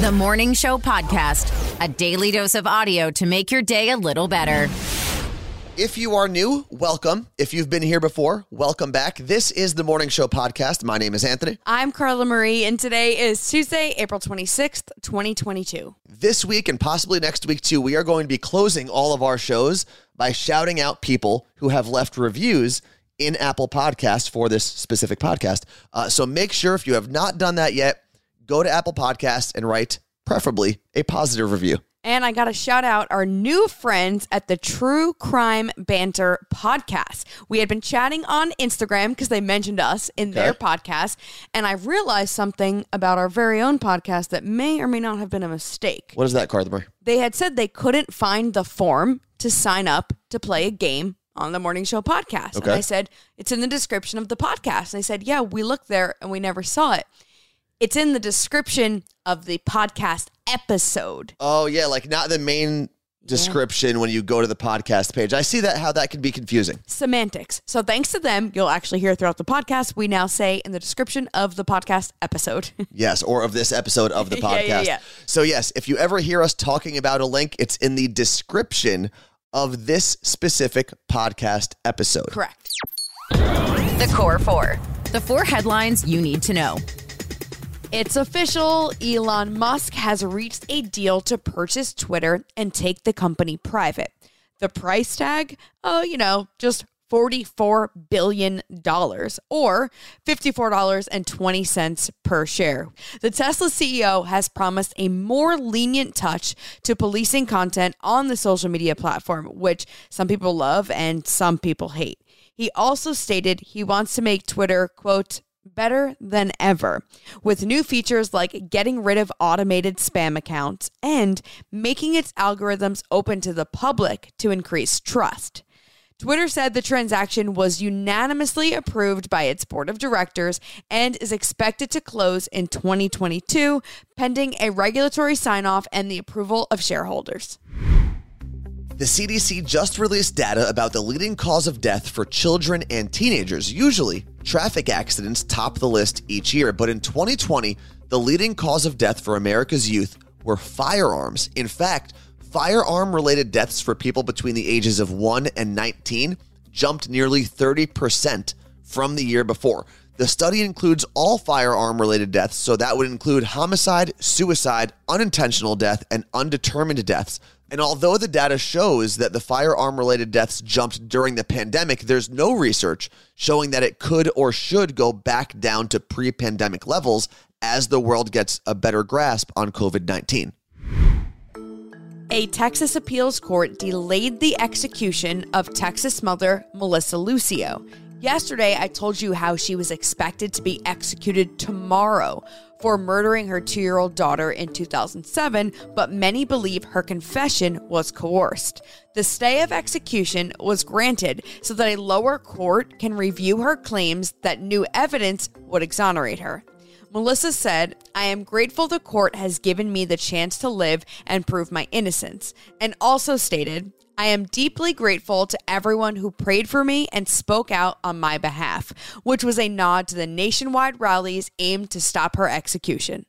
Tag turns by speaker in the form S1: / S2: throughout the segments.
S1: The Morning Show Podcast, a daily dose of audio to make your day a little better.
S2: If you are new, welcome. If you've been here before, welcome back. This is the Morning Show Podcast. My name is Anthony.
S3: I'm Carla Marie, and today is Tuesday, April 26th, 2022.
S2: This week and possibly next week too, we are going to be closing all of our shows by shouting out people who have left reviews in Apple Podcasts for this specific podcast. Uh, so make sure if you have not done that yet, go to Apple Podcasts and write preferably a positive review.
S3: And I got to shout out our new friends at the True Crime Banter podcast. We had been chatting on Instagram because they mentioned us in their
S2: Okay.
S3: podcast. And I realized something about our very own podcast that may or may not have been a mistake.
S2: What is that, Carla?
S3: They had said they couldn't find the form to sign up to play a game on the Morning Show podcast. And I said, it's in the description of the podcast. And they said, yeah, we looked there and we never saw it. It's in the description of the podcast episode.
S2: Oh yeah, like not the main description when you go to the podcast page. I see that how that can be confusing.
S3: Semantics. So thanks to them, you'll actually hear throughout the podcast. We now say in the description of the podcast episode.
S2: Yes, or of this episode of the
S3: Yeah,
S2: podcast.
S3: yeah, yeah.
S2: So, yes, if you ever hear us talking about a link, it's in the description of this specific podcast episode.
S3: Correct.
S1: The Core Four. The four headlines you need to know.
S3: It's official. Elon Musk has reached a deal to purchase Twitter and take the company private. The price tag, oh, you know, just $44 billion or $54.20 per share. The Tesla CEO has promised a more lenient touch to policing content on the social media platform, which some people love and some people hate. He also stated he wants to make Twitter, quote, better than ever, with new features like getting rid of automated spam accounts and making its algorithms open to the public to increase trust. Twitter said the transaction was unanimously approved by its board of directors and is expected to close in 2022, pending a regulatory sign off and the approval of shareholders.
S2: The CDC just released data about the leading cause of death for children and teenagers. Usually, traffic accidents top the list each year, but in 2020, the leading cause of death for America's youth were firearms. In fact, firearm related deaths for people between the ages of 1 and 19 jumped nearly 30% from the year before. The study includes all firearm related deaths, so that would include homicide, suicide, unintentional death, and undetermined deaths. And although the data shows that the firearm related deaths jumped during the pandemic, there's no research showing that it could or should go back down to pre pandemic levels as the world gets a better grasp on COVID 19.
S3: A Texas appeals court delayed the execution of Texas mother Melissa Lucio. Yesterday, I told you how she was expected to be executed tomorrow for murdering her two year old daughter in 2007, but many believe her confession was coerced. The stay of execution was granted so that a lower court can review her claims that new evidence would exonerate her. Melissa said, I am grateful the court has given me the chance to live and prove my innocence, and also stated, I am deeply grateful to everyone who prayed for me and spoke out on my behalf, which was a nod to the nationwide rallies aimed to stop her execution.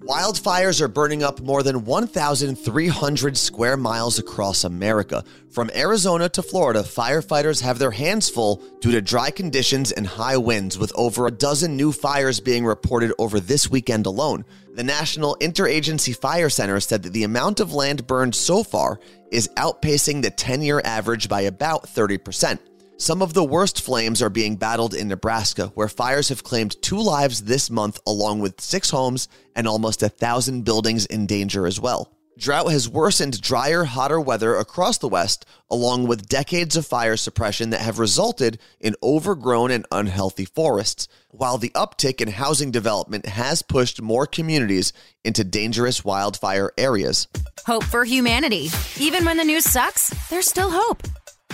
S2: Wildfires are burning up more than 1,300 square miles across America. From Arizona to Florida, firefighters have their hands full due to dry conditions and high winds, with over a dozen new fires being reported over this weekend alone. The National Interagency Fire Center said that the amount of land burned so far is outpacing the 10 year average by about 30%. Some of the worst flames are being battled in Nebraska, where fires have claimed two lives this month, along with six homes and almost a thousand buildings in danger as well. Drought has worsened drier, hotter weather across the West, along with decades of fire suppression that have resulted in overgrown and unhealthy forests, while the uptick in housing development has pushed more communities into dangerous wildfire areas.
S1: Hope for humanity. Even when the news sucks, there's still hope.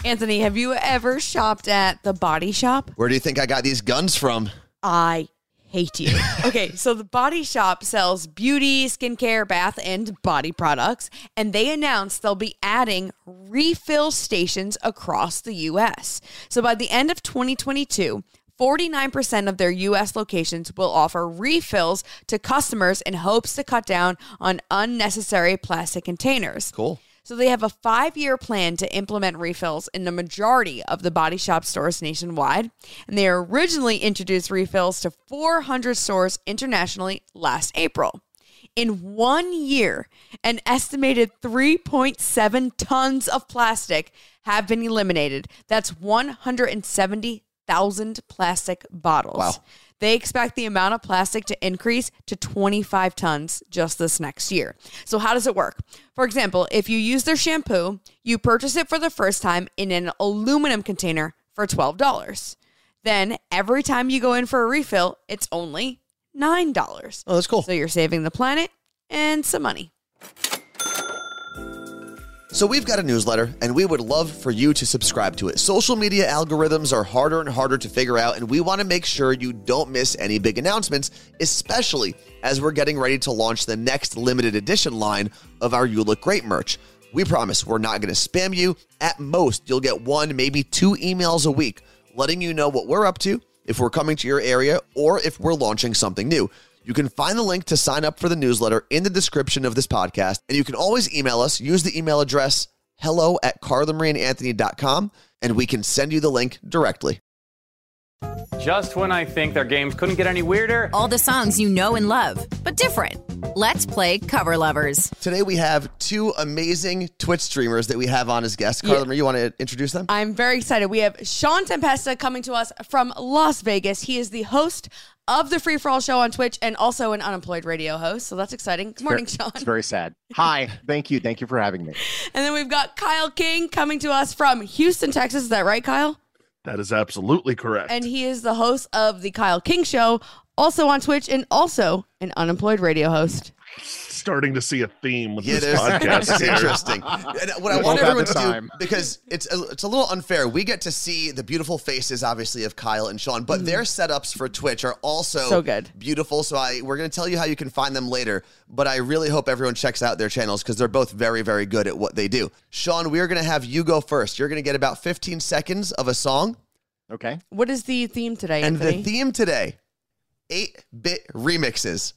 S3: Anthony, have you ever shopped at the body shop?
S2: Where do you think I got these guns from?
S3: I hate you. okay, so the Body Shop sells beauty, skincare, bath, and body products, and they announced they'll be adding refill stations across the US. So by the end of 2022, 49% of their US locations will offer refills to customers in hopes to cut down on unnecessary plastic containers.
S2: Cool.
S3: So they have a five year plan to implement refills in the majority of the body shop stores nationwide. And they originally introduced refills to 400 stores internationally last April. In one year, an estimated 3.7 tons of plastic have been eliminated. That's 170,000 plastic bottles.
S2: Wow.
S3: They expect the amount of plastic to increase to 25 tons just this next year. So, how does it work? For example, if you use their shampoo, you purchase it for the first time in an aluminum container for $12. Then, every time you go in for a refill, it's only $9.
S2: Oh, that's cool.
S3: So, you're saving the planet and some money.
S2: So we've got a newsletter, and we would love for you to subscribe to it. Social media algorithms are harder and harder to figure out, and we want to make sure you don't miss any big announcements, especially as we're getting ready to launch the next limited edition line of our You Look Great merch. We promise we're not going to spam you. At most, you'll get one, maybe two emails a week letting you know what we're up to, if we're coming to your area, or if we're launching something new. You can find the link to sign up for the newsletter in the description of this podcast. And you can always email us. Use the email address hello at carlamarieandanthony.com and we can send you the link directly.
S4: Just when I think their games couldn't get any weirder.
S1: All the songs you know and love, but different. Let's play Cover Lovers.
S2: Today we have two amazing Twitch streamers that we have on as guests. Carla Marie, you want to introduce them?
S3: I'm very excited. We have Sean Tempesta coming to us from Las Vegas. He is the host of the Free For All show on Twitch and also an unemployed radio host. So that's exciting. Good morning, Sean.
S5: It's very sad. Hi, thank you, thank you for having me.
S3: And then we've got Kyle King coming to us from Houston, Texas. Is that right, Kyle?
S6: That is absolutely correct.
S3: And he is the host of the Kyle King Show, also on Twitch, and also an unemployed radio host.
S6: Starting to see a theme with
S2: Yeah,
S6: this
S2: there's,
S6: podcast
S2: it's interesting. And what I want everyone to
S5: time.
S2: do because it's a, it's a little unfair. We get to see the beautiful faces, obviously, of Kyle and Sean, but their setups for Twitch are also
S3: Mm. So good.
S2: beautiful. So I we're going to tell you how you can find them later. But I really hope everyone checks out their channels because they're both very very good at what they do. Sean, we're going to have you go first. You're going to get about 15 seconds of a song,
S5: Okay.
S3: What is the theme today,
S2: and
S3: Anthony?
S2: the theme today: eight bit remixes.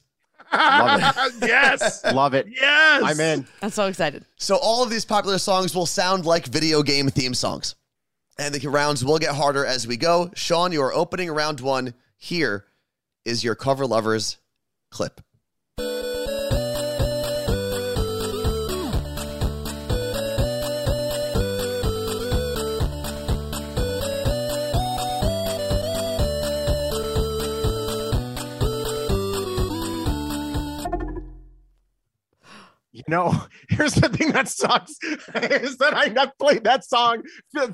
S5: Love it. yes. Love it.
S6: Yes.
S5: I'm in.
S3: I'm so excited.
S2: So all of these popular songs will sound like video game theme songs. And the rounds will get harder as we go. Sean, you are opening round one. Here is your cover lovers clip.
S5: Know, here's the thing that sucks is that I have played that song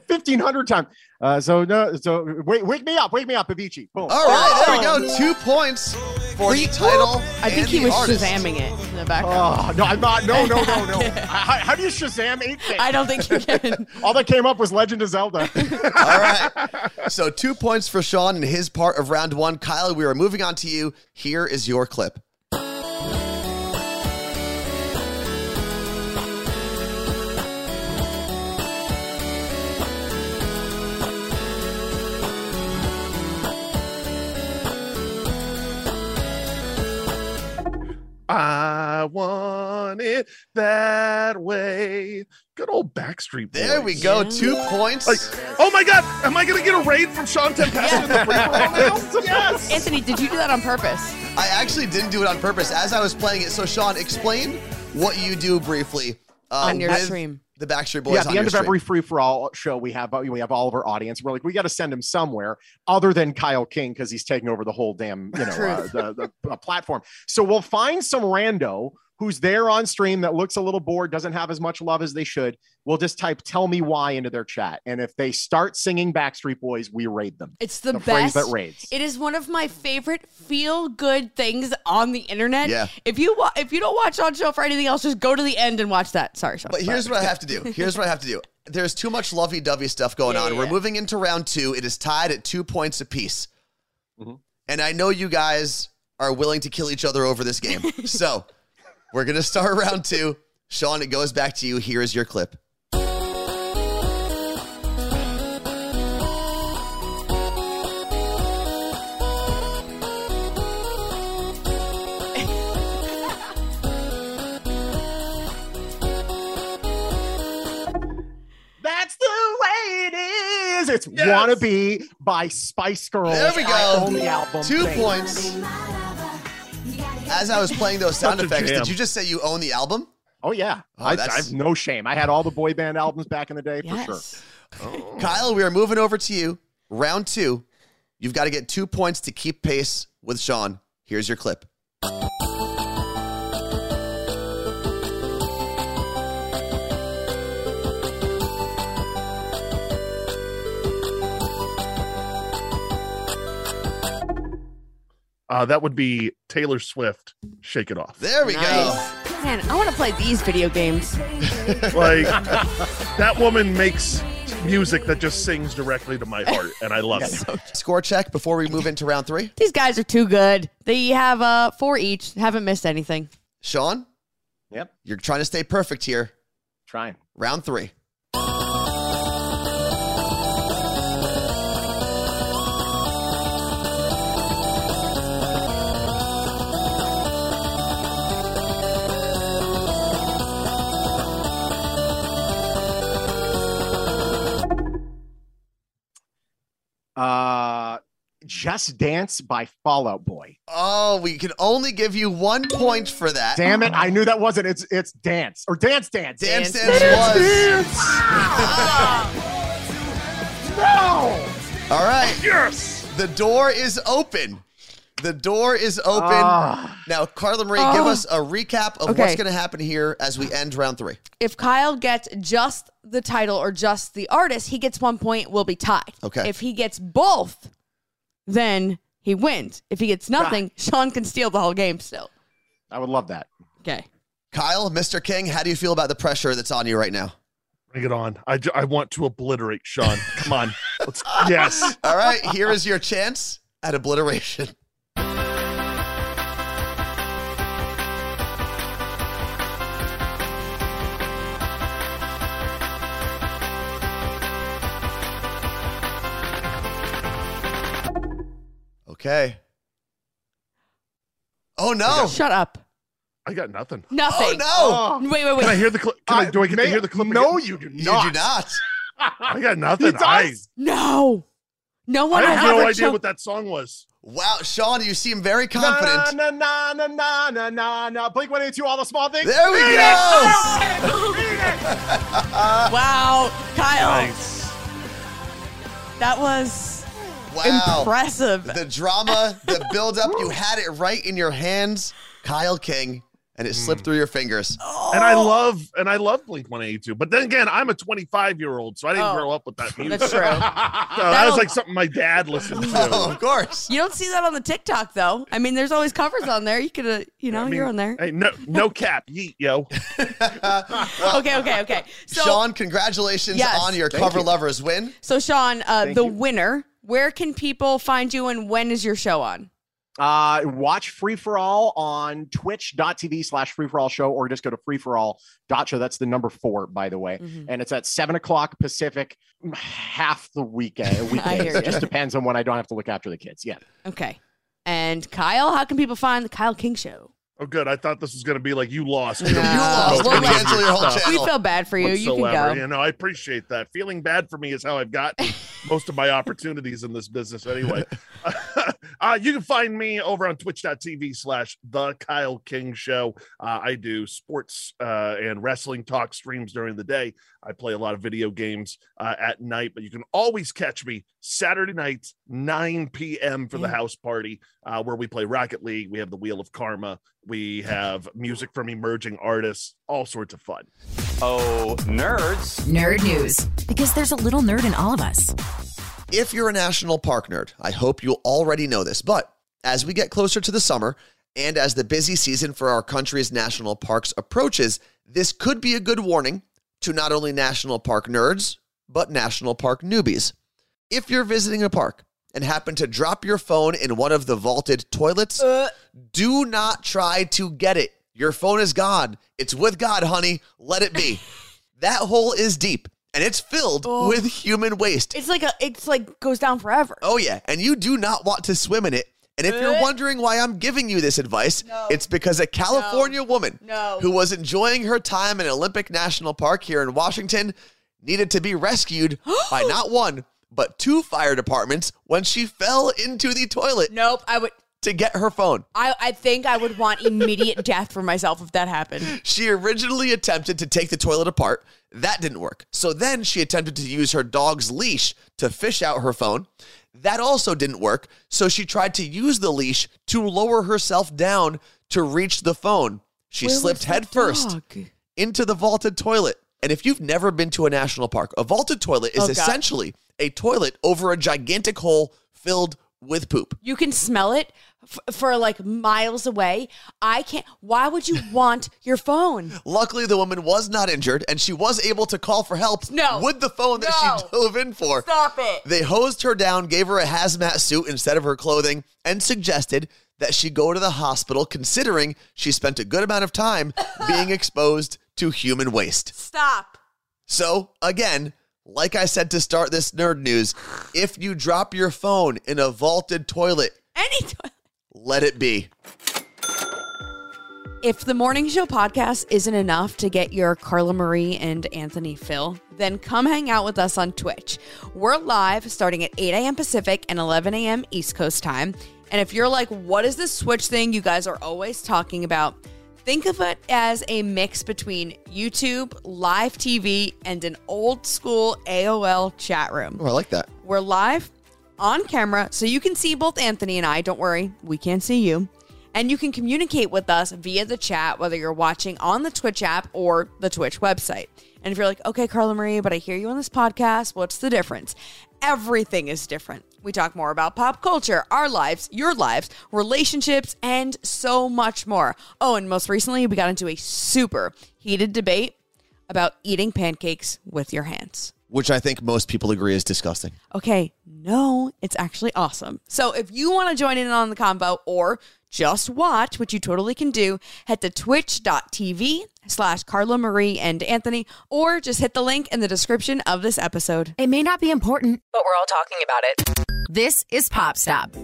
S5: fifteen hundred times. Uh, so no, so wake, wake me up, wake me up, Avicii. Boom.
S2: All right, there we go. Two points for the title.
S3: I think he was
S2: artist.
S3: Shazamming it in the background.
S5: Oh no, I'm not. No, no, no, no. how, how do you Shazam eight?
S3: I don't think you can.
S5: All that came up was Legend of Zelda.
S2: All right. So two points for Sean in his part of round one. Kyle, we are moving on to you. Here is your clip.
S6: It that way. Good old Backstreet Boys.
S2: There we go. Two points.
S6: Like, oh my God, am I going to get a raid from Sean Tempesta in the free now? Yes.
S3: Anthony, did you do that on purpose?
S2: I actually didn't do it on purpose as I was playing it. So, Sean, explain what you do briefly uh,
S3: On your
S2: with
S3: stream.
S2: The Backstreet Boys.
S5: yeah, at
S2: on
S5: the end
S2: your
S5: of every free for all show, we have we have all of our audience. We're like, we got to send him somewhere other than Kyle King because he's taking over the whole damn you know uh,
S3: Truth.
S5: the, the uh, platform. So we'll find some rando who's there on stream that looks a little bored, doesn't have as much love as they should. We'll just type "tell me why" into their chat, and if they start singing Backstreet Boys, we raid them.
S3: It's the,
S5: The
S3: best.
S5: that raids.
S3: It is one of my favorite feel good things on the internet.
S2: Yeah.
S3: If you wa- if you don't watch on show for anything else, just go to the end and watch that. Sorry, Sean.
S2: But here's what I have to do. Here's what I have to do. There's too much lovey dovey stuff going
S3: Yeah,
S2: on.
S3: yeah,
S2: We're moving into round two. It is tied at two points apiece.
S5: Mhm.
S2: And I know you guys are willing to kill each other over this game. so we're going to start round two. Sean, it goes back to you. Here is your clip.
S5: It's
S6: yes.
S5: Wanna Be by Spice Girls.
S2: There we go.
S5: Album.
S2: Two
S5: thing.
S2: points. As I was playing those sound effects,
S6: jam.
S2: did you just say you own the album?
S5: Oh yeah,
S2: Oh,
S5: I, I have no shame. I had all the boy band albums back in the day for sure.
S3: Yes.
S2: Kyle, we are moving over to you. Round two. You've got to get two points to keep pace with Sean. Here's your clip.
S6: Uh, that would be Taylor Swift. Shake it off.
S2: There we go.
S3: Man, I want to play these video games.
S6: Like that woman makes music that just sings directly to my heart, and I love it.
S2: Score check before we move into round three.
S3: These guys are too good. They have uh four each. Haven't missed anything.
S2: Sean,
S5: Yep,
S2: you're trying to stay perfect here.
S5: trying.
S2: Round three.
S5: "Just Dance" by Fall Out Boy.
S2: Oh, we can only give you one point for that.
S5: Damn it! I knew that wasn't. It's it's "Dance" or "Dance Dance."
S2: Dance
S3: Dance
S2: Dance was.
S5: No.
S2: All right.
S6: Yes.
S2: The door is open. The door is open.
S5: Ah.
S2: now, Carla Marie, give
S3: Oh.
S2: us a recap of
S3: Okay.
S2: what's going to happen here as we end round three.
S3: If Kyle gets just the title or just the artist, he gets one point. We'll be tied.
S2: Okay.
S3: If he gets both, then he wins. If he gets nothing, Sean can steal the whole game still.
S5: I would love that.
S3: Okay.
S2: Kyle, Mr. King, how do you feel about the pressure that's on you right now?
S6: Bring it on. I, I want to obliterate Sean. Come on. Let's, yes.
S2: All right, here is your chance at obliteration. Okay. Oh no!
S3: Shut up.
S6: I got nothing.
S3: Nothing.
S2: Oh no! Oh.
S3: Wait, wait, wait.
S6: Can I hear the clip? Can I, uh, do I get
S5: may-
S6: to hear the clip?
S5: No,
S6: again?
S5: you do
S2: You
S5: not.
S2: do not.
S6: I got nothing. I.
S3: No. No one has
S6: have no idea
S3: cho-
S6: what that song was.
S2: Wow, Sean, you seem very confident.
S5: na na na na na na na. Blink one eighty two. All the small things.
S2: There we
S5: Beat
S2: go.
S5: it! Beat it!
S3: Wow, Kyle.
S6: Nice.
S3: That was
S2: Wow.
S3: impressive.
S2: The drama, the build up, you had it right in your hands, Kyle King, and it slipped through your fingers.
S6: And I love and I love Blink 182. But then again, I'm a 25 year old, so I didn't
S3: Oh.
S6: grow up with that music.
S3: That's true.
S6: So that was like something my dad listened to.
S2: Oh, of course.
S3: You don't see that on the TikTok though. I mean, there's always covers on there. You could, uh, you know,
S6: I mean,
S3: you're on there.
S6: Hey, no, no cap, yeet, yo.
S3: Okay, okay, okay. So,
S2: Sean, congratulations
S3: Yes.
S2: on your
S5: Thank
S2: cover
S5: you.
S2: lovers win.
S3: so Sean, uh, the
S5: you.
S3: winner. Where can people find you, and when is your show on?
S5: Uh, watch Free for All on twitch.tv slash free for all show, or just go to free for all show. That's the number four, by the way.
S3: Mhm.
S5: And it's at seven o'clock Pacific, half the weekend.
S3: hear
S5: It just depends on when I don't have to look after the kids. Yeah.
S3: Okay. And Kyle, how can people find the Kyle King Show?
S6: Oh, good. I thought this was going to be like you lost.
S3: No.
S2: You lost. We'll cancel your whole channel.
S3: We feel bad for you. You can go.
S6: You know, I appreciate that. Feeling bad for me is how I've gotten most of my opportunities in this business anyway. uh, you can find me over on twitch.tv slash the Kyle King Show. Uh, I do sports uh, and wrestling talk streams during the day. I play a lot of video games uh, at night, but you can always catch me Saturday nights, 9 p.m. for the house party, uh, where we play Rocket League. We have the Wheel of Karma. We have music from emerging artists, all sorts of fun.
S4: Oh, nerds.
S1: Nerd news. Because there's a little nerd in all of us.
S2: If you're a national park nerd, I hope you already know this, but as we get closer to the summer and as the busy season for our country's national parks approaches, this could be a good warning to not only national park nerds, but national park newbies. If you're visiting a park and happen to drop your phone in one of the vaulted toilets, uh. do not try to get it. Your phone is gone. It's with God, honey. Let it be. that hole is deep and it's filled
S3: Oh.
S2: with human waste.
S3: It's like a. It's like goes down forever.
S2: Oh, yeah. And you do not want to swim in it. And if you're
S3: Uh.
S2: wondering why I'm giving you this advice,
S3: No.
S2: it's because a California woman
S3: No.
S2: who was enjoying her time in Olympic National Park here in Washington needed to be rescued by not one, but two fire departments when she fell into the toilet
S3: Nope. I would.
S2: To get her phone.
S3: I, I think I would want immediate death for myself if that happened.
S2: She originally attempted to take the toilet apart. That didn't work. So then she attempted to use her dog's leash to fish out her phone. That also didn't work. So she tried to use the leash to lower herself down to reach the phone. She
S3: Where
S2: slipped headfirst into the vaulted toilet. And if you've never been to a national park, a vaulted toilet is
S3: Oh,
S2: essentially a toilet over a gigantic hole filled with poop.
S3: You can smell it f- for like miles away. I can't. Why would you want your phone?
S2: Luckily, the woman was not injured and she was able to call for help
S3: No.
S2: with the phone that she
S3: No.
S2: dove in for.
S3: Stop it.
S2: They hosed her down, gave her a hazmat suit instead of her clothing, and suggested that she go to the hospital considering she spent a good amount of time being exposed to human waste.
S3: Stop.
S2: So, again, like I said to start this nerd news, if you drop your phone in a vaulted toilet,
S3: Any.
S2: Let it be.
S3: If the morning show podcast isn't enough to get your Carla Marie and Anthony fill, then come hang out with us on Twitch. We're live starting at 8 a.m. Pacific and 11 a.m. East Coast time. And if you're like, what is this Twitch thing you guys are always talking about? Think of it as a mix between YouTube, live TV, and an old school AOL chat room.
S2: Oh, I like that.
S3: We're live on camera, so you can see both Anthony and I. Don't worry, we can't see you. And you can communicate with us via the chat, whether you're watching on the Twitch app or the Twitch website. And if you're like, okay, Carla Marie, but I hear you on this podcast, what's the difference? Everything is different. We talk more about pop culture, our lives, your lives, relationships, and so much more. Oh, and most recently, we got into a super heated debate about eating pancakes with your hands.
S2: Which I think most people agree is disgusting.
S3: Okay, no, it's actually awesome. So if you want to join in on the combo or just watch, which you totally can do, head to twitch.tv slash Carla Marie and Anthony, or just hit the link in the description of this episode.
S1: It may not be important, but we're all talking about it. This is Pop Stop.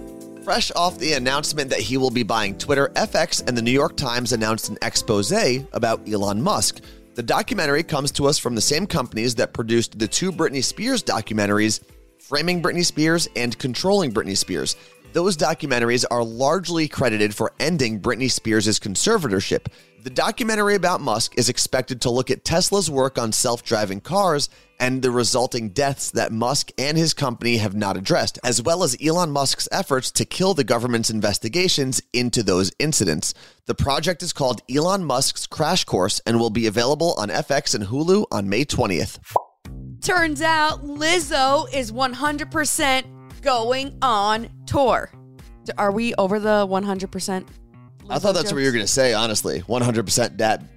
S2: Fresh off the announcement that he will be buying Twitter, FX and the New York Times announced an expose about Elon Musk. The documentary comes to us from the same companies that produced the two Britney Spears documentaries, Framing Britney Spears and Controlling Britney Spears. Those documentaries are largely credited for ending Britney Spears' conservatorship. The documentary about Musk is expected to look at Tesla's work on self driving cars and the resulting deaths that Musk and his company have not addressed, as well as Elon Musk's efforts to kill the government's investigations into those incidents. The project is called Elon Musk's Crash Course and will be available on FX and Hulu on May 20th.
S3: Turns out Lizzo is 100% going on tour. Are we over the 100%?
S2: I thought that's what you were going to say, honestly. 100% dad.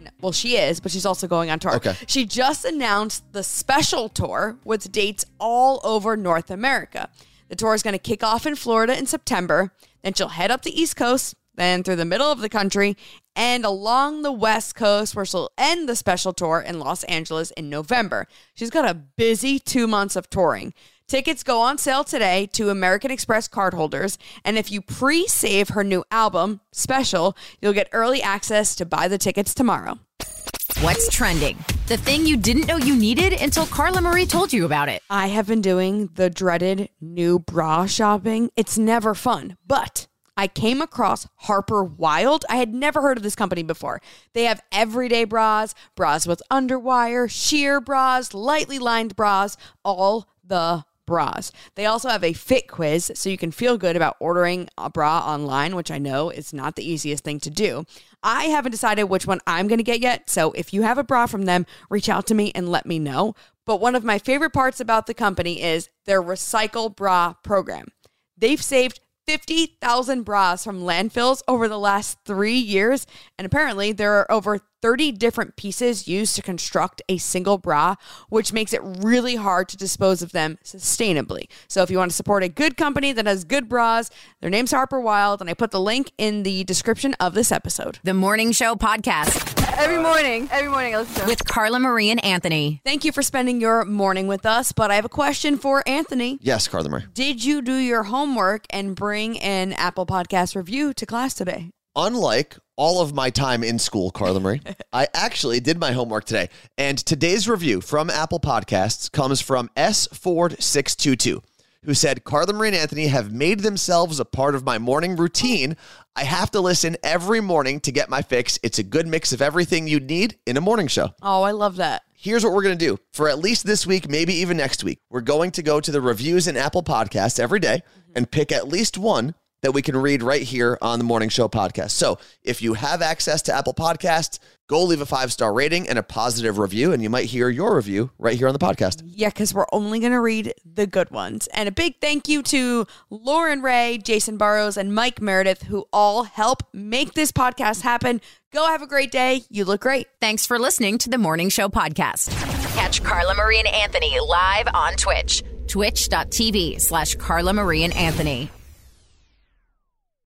S3: No. Well, she is, but she's also going on tour.
S2: Okay.
S3: She just announced the special tour with dates all over North America. The tour is going to kick off in Florida in September. Then she'll head up the East Coast, then through the middle of the country, and along the West Coast, where she'll end the special tour in Los Angeles in November. She's got a busy two months of touring. Tickets go on sale today to American Express cardholders, and if you pre save her new album, Special, you'll get early access to buy the tickets tomorrow.
S1: What's trending? The thing you didn't know you needed until Carla Marie told you about it.
S3: I have been doing the dreaded new bra shopping. It's never fun, but I came across Harper Wild. I had never heard of this company before. They have everyday bras, bras with underwire, sheer bras, lightly lined bras, all the bras. They also have a fit quiz so you can feel good about ordering a bra online, which I know is not the easiest thing to do. I haven't decided which one I'm going to get yet, so if you have a bra from them, reach out to me and let me know. But one of my favorite parts about the company is their recycle bra program. They've saved 50,000 bras from landfills over the last three years. And apparently, there are over 30 different pieces used to construct a single bra, which makes it really hard to dispose of them sustainably. So, if you want to support a good company that has good bras, their name's Harper Wild, and I put the link in the description of this episode.
S1: The Morning Show Podcast
S3: Every morning, every morning I listen to
S1: with Carla Marie and Anthony.
S3: Thank you for spending your morning with us, but I have a question for Anthony.
S2: Yes, Carla Marie.
S3: Did you do your homework and bring an Apple Podcast review to class today?
S2: Unlike all of my time in school, Carla Marie. I actually did my homework today. And today's review from Apple Podcasts comes from S Ford 622 who said, Carla Marie and Anthony have made themselves a part of my morning routine. I have to listen every morning to get my fix. It's a good mix of everything you'd need in a morning show.
S3: Oh, I love that.
S2: Here's what we're going to do for at least this week, maybe even next week. We're going to go to the reviews in Apple Podcasts every day mm-hmm. and pick at least one that we can read right here on the Morning Show podcast. So if you have access to Apple Podcasts, go leave a five star rating and a positive review, and you might hear your review right here on the podcast.
S3: Yeah, because we're only going to read the good ones. And a big thank you to Lauren Ray, Jason Burrows, and Mike Meredith, who all help make this podcast happen. Go have a great day. You look great.
S1: Thanks for listening to the Morning Show podcast. Catch Carla Marie and Anthony live on Twitch, twitch.tv slash Carla Marie and Anthony.